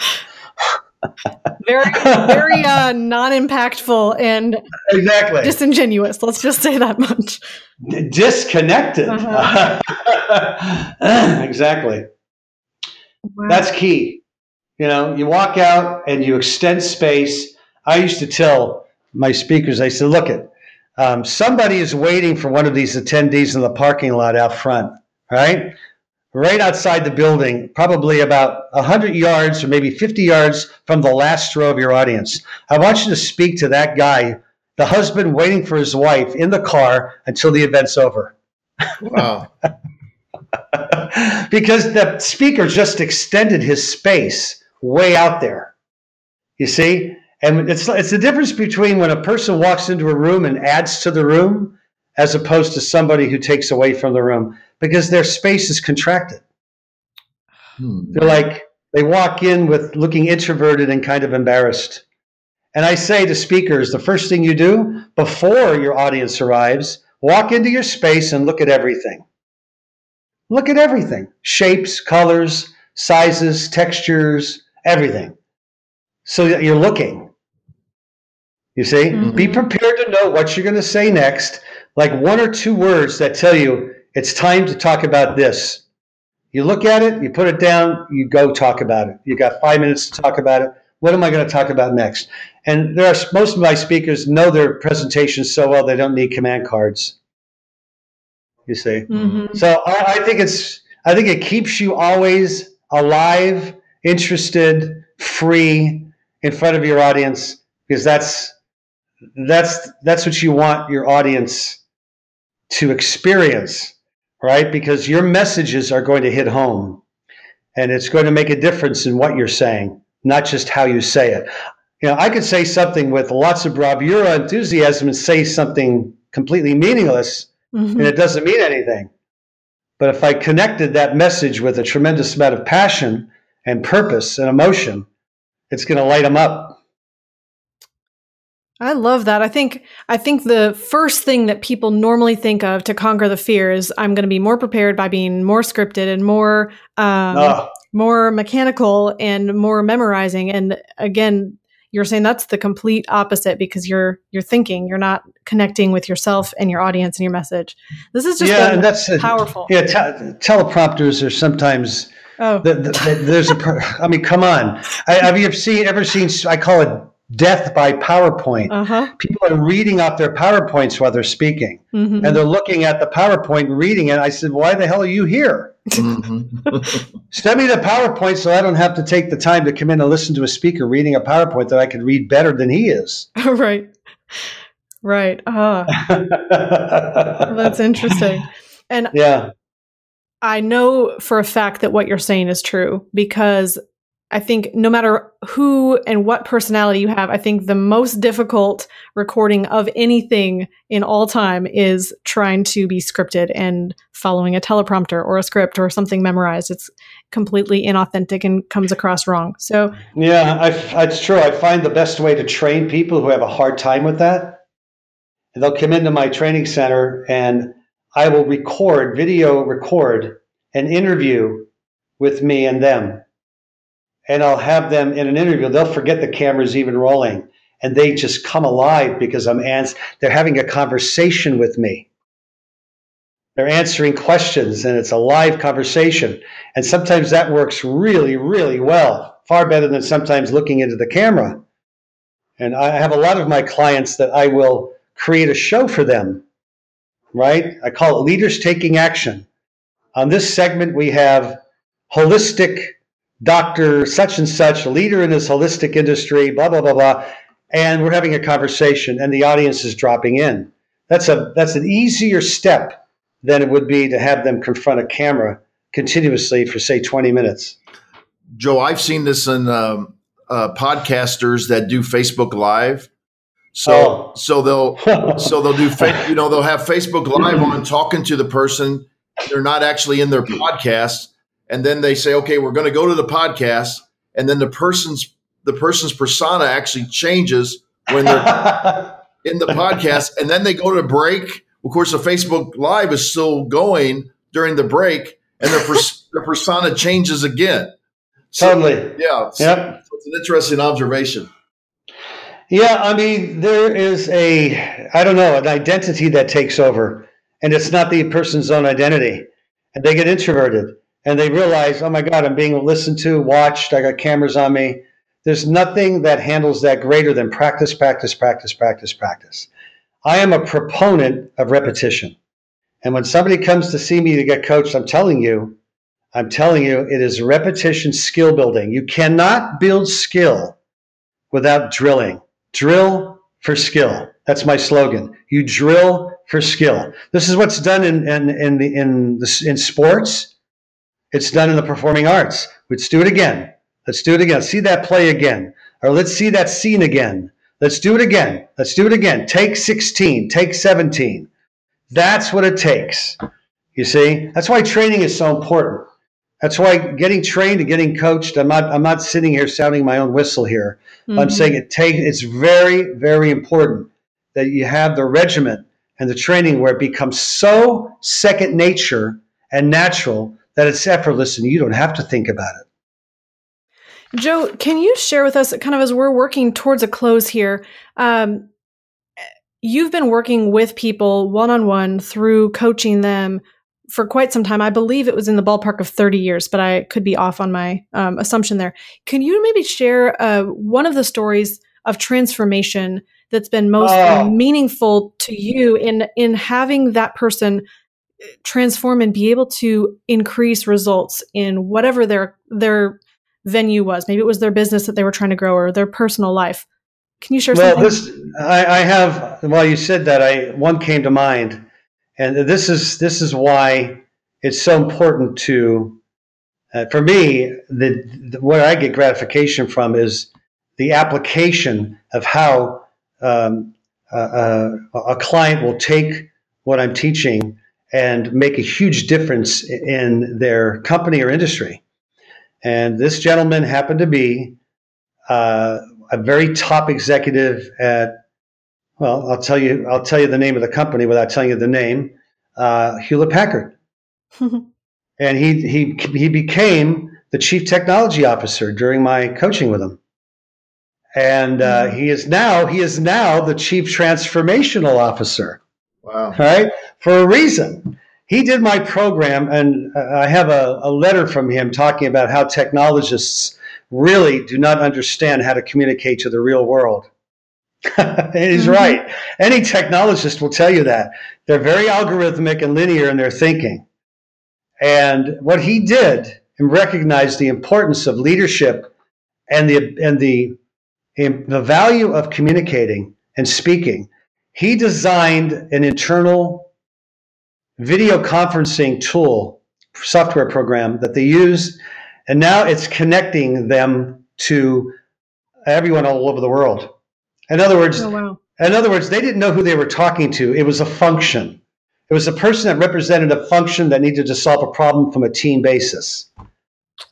very very uh, non-impactful and exactly disingenuous let's just say that much disconnected uh-huh. exactly wow. that's key you know you walk out and you extend space I used to tell my speakers, I said, look it, um, somebody is waiting for one of these attendees in the parking lot out front, right? Right outside the building, probably about 100 yards or maybe 50 yards from the last row of your audience. I want you to speak to that guy, the husband waiting for his wife in the car until the event's over. Wow. because the speaker just extended his space way out there. You see? And it's it's the difference between when a person walks into a room and adds to the room as opposed to somebody who takes away from the room because their space is contracted. Hmm. They're like, they walk in with looking introverted and kind of embarrassed. And I say to speakers, the first thing you do before your audience arrives, walk into your space and look at everything. Look at everything shapes, colors, sizes, textures, everything. So that you're looking. You see? Mm-hmm. Be prepared to know what you're going to say next, like one or two words that tell you it's time to talk about this. You look at it, you put it down, you go talk about it. You got five minutes to talk about it. What am I going to talk about next? And there are most of my speakers know their presentations so well they don't need command cards. You see, mm-hmm. so I, I think it's I think it keeps you always alive, interested, free in front of your audience because that's that's that's what you want your audience to experience right? Because your messages are going to hit home and it's going to make a difference in what you're saying, not just how you say it. You know, I could say something with lots of bravura, enthusiasm, and say something completely meaningless, mm-hmm. and it doesn't mean anything. But if I connected that message with a tremendous amount of passion and purpose and emotion, it's going to light them up. I love that. I think I think the first thing that people normally think of to conquer the fear is I'm going to be more prepared by being more scripted and more um, oh. more mechanical and more memorizing. And again, you're saying that's the complete opposite because you're you're thinking, you're not connecting with yourself and your audience and your message. This is just yeah, and that's powerful. yeah, te- teleprompters are sometimes. Oh, the, the, the, there's a. I mean, come on. I, have you ever seen ever seen? I call it death by PowerPoint. Uh-huh. People are reading off their PowerPoints while they're speaking, mm-hmm. and they're looking at the PowerPoint, reading it. I said, "Why the hell are you here? Mm-hmm. Send me the PowerPoint so I don't have to take the time to come in and listen to a speaker reading a PowerPoint that I can read better than he is." right, right. Uh, that's interesting. And yeah. I know for a fact that what you're saying is true because I think no matter who and what personality you have, I think the most difficult recording of anything in all time is trying to be scripted and following a teleprompter or a script or something memorized. It's completely inauthentic and comes across wrong. So, yeah, I, it's true. I find the best way to train people who have a hard time with that. They'll come into my training center and I will record, video record an interview with me and them and I'll have them in an interview. They'll forget the camera's even rolling, and they just come alive because I'm ans- They're having a conversation with me. They're answering questions, and it's a live conversation. And sometimes that works really, really well, far better than sometimes looking into the camera. And I have a lot of my clients that I will create a show for them, right? I call it Leaders Taking Action. On this segment, we have holistic Dr. such and such, leader in this holistic industry, blah, blah, blah, blah. And we're having a conversation and the audience is dropping in. That's a that's an easier step than it would be to have them confront a camera continuously for say 20 minutes. Joe, I've seen this in um, uh, podcasters that do Facebook Live. So oh. so they'll so they'll do you know they'll have Facebook Live on talking to the person. They're not actually in their podcast, and then they say, okay, we're going to go to the podcast, and then the person's the person's persona actually changes when they're in the podcast, and then they go to break. Of course, the Facebook Live is still going during the break, and their, pers- their persona changes again. So, totally. Yeah. So, yep. So it's an interesting observation. Yeah, I mean, there is a, I don't know, an identity that takes over, and it's not the person's own identity. And they get introverted and they realize, oh my God, I'm being listened to, watched, I got cameras on me. There's nothing that handles that greater than practice, practice, practice, practice, practice. I am a proponent of repetition. And when somebody comes to see me to get coached, I'm telling you, I'm telling you, it is repetition skill building. You cannot build skill without drilling. Drill for skill. That's my slogan. You drill for skill. This is what's done in in in, the, in, the, in sports. It's done in the performing arts. Let's do it again. Let's do it again. See that play again. Or let's see that scene again. Let's do it again. Let's do it again. Take 16, take 17. That's what it takes. You see, that's why training is so important. That's why getting trained and getting coached. I'm not. I'm not sitting here sounding my own whistle here. Mm-hmm. I'm saying it take. It's very, very important that you have the regiment and the training where it becomes so second nature and natural that it's effortless and you don't have to think about it. Joe, can you share with us, kind of as we're working towards a close here? Um, you've been working with people one on one through coaching them for quite some time. I believe it was in the ballpark of 30 years, but I could be off on my um, assumption there. Can you maybe share uh, one of the stories of transformation that's been most oh. meaningful to you in in having that person transform and be able to increase results in whatever their their venue was? Maybe it was their business that they were trying to grow or their personal life. Can you share well, something? this I, I have. While you said that, I one came to mind and this is this is why it's so important to uh, for me the, the, where I get gratification from is the application of how um, uh, uh, a client will take what I'm teaching and make a huge difference in their company or industry. And this gentleman happened to be uh, a very top executive at well, I'll tell you. I'll tell you the name of the company without telling you the name. Uh, Hewlett Packard, and he he he became the chief technology officer during my coaching with him, and uh, mm-hmm. he is now he is now the chief transformational officer. Wow! Right for a reason. He did my program, and uh, I have a, a letter from him talking about how technologists really do not understand how to communicate to the real world. He's mm-hmm. right. Any technologist will tell you that. They're very algorithmic and linear in their thinking. And what he did and recognized the importance of leadership and the and the the value of communicating and speaking. He designed an internal video conferencing tool software program that they use and now it's connecting them to everyone all over the world in other words, oh, wow. in other words, they didn't know who they were talking to. It was a function. It was a person that represented a function that needed to solve a problem from a team basis.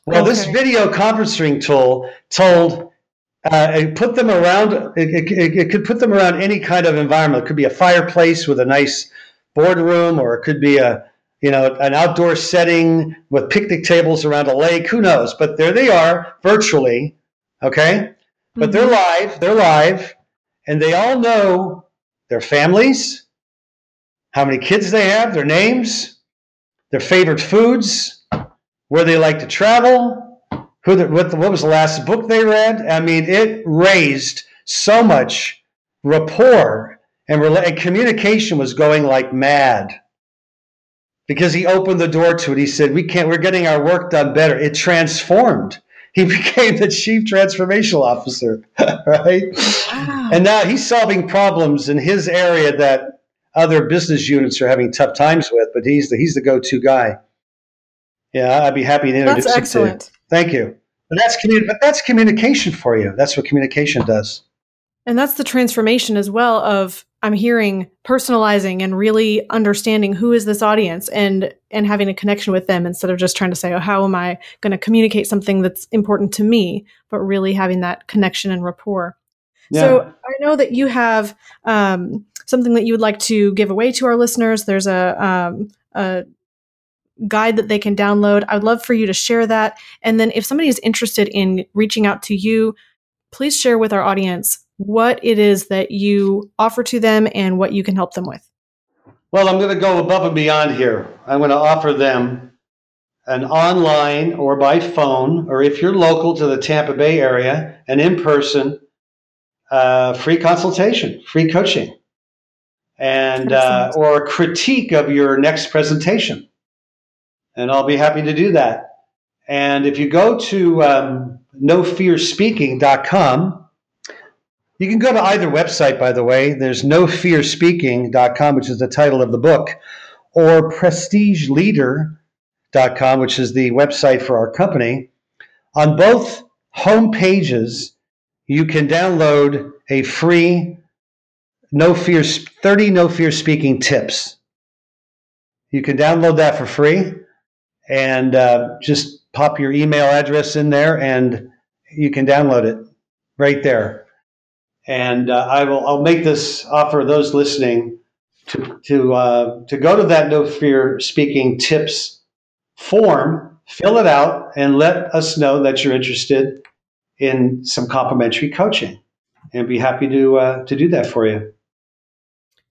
Well, okay. this video conferencing tool told uh, it put them around. It, it, it, could put them around any kind of environment. It could be a fireplace with a nice boardroom, or it could be a you know an outdoor setting with picnic tables around a lake. Who knows? But there they are, virtually. Okay, but mm-hmm. they're live. They're live, and they all know their families, how many kids they have, their names, their favorite foods, where they like to travel, who the, what, the, what was the last book they read. I mean, it raised so much rapport and, and communication was going like mad because he opened the door to it. He said, "We can't. We're getting our work done better." It transformed he became the chief transformational officer, right? Wow. And now he's solving problems in his area that other business units are having tough times with, but he's the he's the go-to guy. Yeah, I'd be happy to introduce that's excellent. To. Thank you. But that's communi- but that's communication for you. That's what communication does. And that's the transformation as well of I'm hearing personalizing and really understanding who is this audience and and having a connection with them instead of just trying to say, oh, how am I going to communicate something that's important to me, but really having that connection and rapport. Yeah. So I know that you have um, something that you would like to give away to our listeners. There's a, um, a guide that they can download. I would love for you to share that. And then if somebody is interested in reaching out to you, please share with our audience what it is that you offer to them and what you can help them with. Well, I'm going to go above and beyond here. I'm going to offer them an online or by phone, or if you're local to the Tampa Bay area, an in person uh, free consultation, free coaching, and uh, or a critique of your next presentation. And I'll be happy to do that. And if you go to um, nofearspeaking.com, you can go to either website, by the way. There's nofearspeaking.com, which is the title of the book, or prestigeleader.com, which is the website for our company. On both home pages, you can download a free no fear 30 no fear speaking tips You can download that for free and uh, just pop your email address in there and you can download it right there. And uh, I will I'll make this offer those listening to to uh, to go to that no fear speaking tips form, fill it out, and let us know that you're interested in some complimentary coaching, and be happy to uh, to do that for you.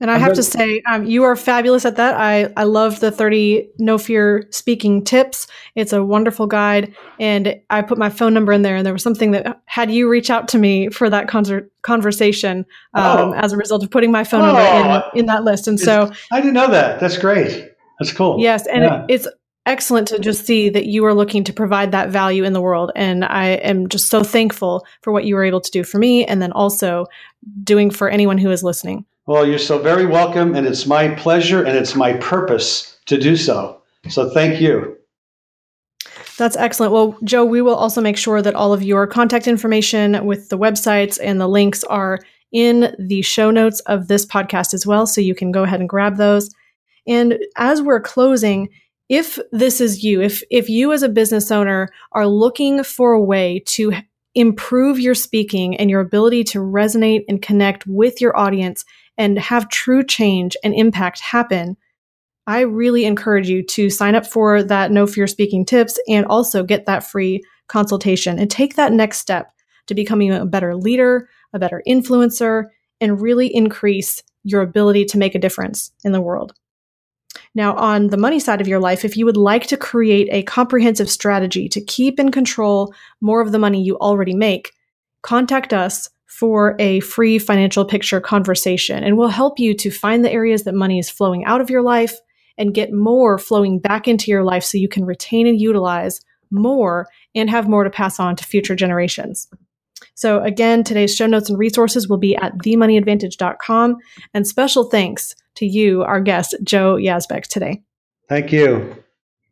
And I have to say, um, you are fabulous at that. I, I love the 30 No Fear speaking tips. It's a wonderful guide. And I put my phone number in there, and there was something that had you reach out to me for that concert conversation um, oh. as a result of putting my phone oh. number in, in that list. And so I didn't know that. That's great. That's cool. Yes. And yeah. it's excellent to just see that you are looking to provide that value in the world. And I am just so thankful for what you were able to do for me and then also doing for anyone who is listening. Well, you're so very welcome, and it's my pleasure and it's my purpose to do so. So thank you. That's excellent. Well, Joe, we will also make sure that all of your contact information with the websites and the links are in the show notes of this podcast as well. So you can go ahead and grab those. And as we're closing, if this is you, if, if you as a business owner are looking for a way to improve your speaking and your ability to resonate and connect with your audience and have true change and impact happen, I really encourage you to sign up for that No Fear Speaking tips and also get that free consultation and take that next step to becoming a better leader, a better influencer, and really increase your ability to make a difference in the world. Now, on the money side of your life, if you would like to create a comprehensive strategy to keep and control more of the money you already make, contact us for a free financial picture conversation, and we'll help you to find the areas that money is flowing out of your life and get more flowing back into your life so you can retain and utilize more and have more to pass on to future generations. So, again, today's show notes and resources will be at themoneyadvantage.com. And special thanks to you, our guest, Joe Yazbeck, today. Thank you.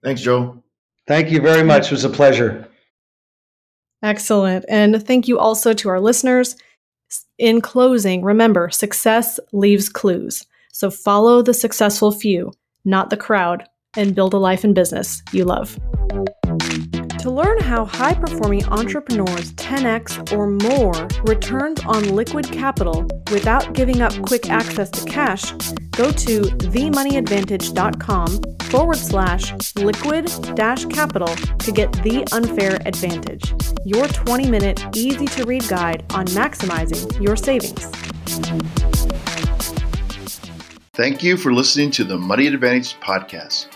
Thanks, Joe. Thank you very much. It was a pleasure. Excellent. And thank you also to our listeners. In closing, remember success leaves clues. So follow the successful few, not the crowd, and build a life and business you love. To learn how high performing entrepreneurs 10x or more returns on liquid capital without giving up quick access to cash, go to themoneyadvantage.com forward slash liquid dash capital to get the unfair advantage, your 20 minute easy to read guide on maximizing your savings. Thank you for listening to the Money Advantage podcast.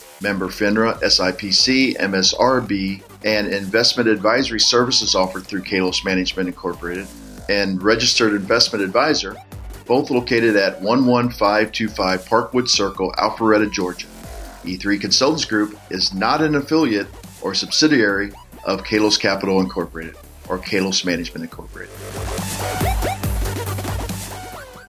member FINRA, SIPC, MSRB, and investment advisory services offered through Kalos Management Incorporated, and registered investment advisor, both located at 11525 Parkwood Circle, Alpharetta, Georgia. E3 Consultants Group is not an affiliate or subsidiary of Kalos Capital Incorporated or Kalos Management Incorporated.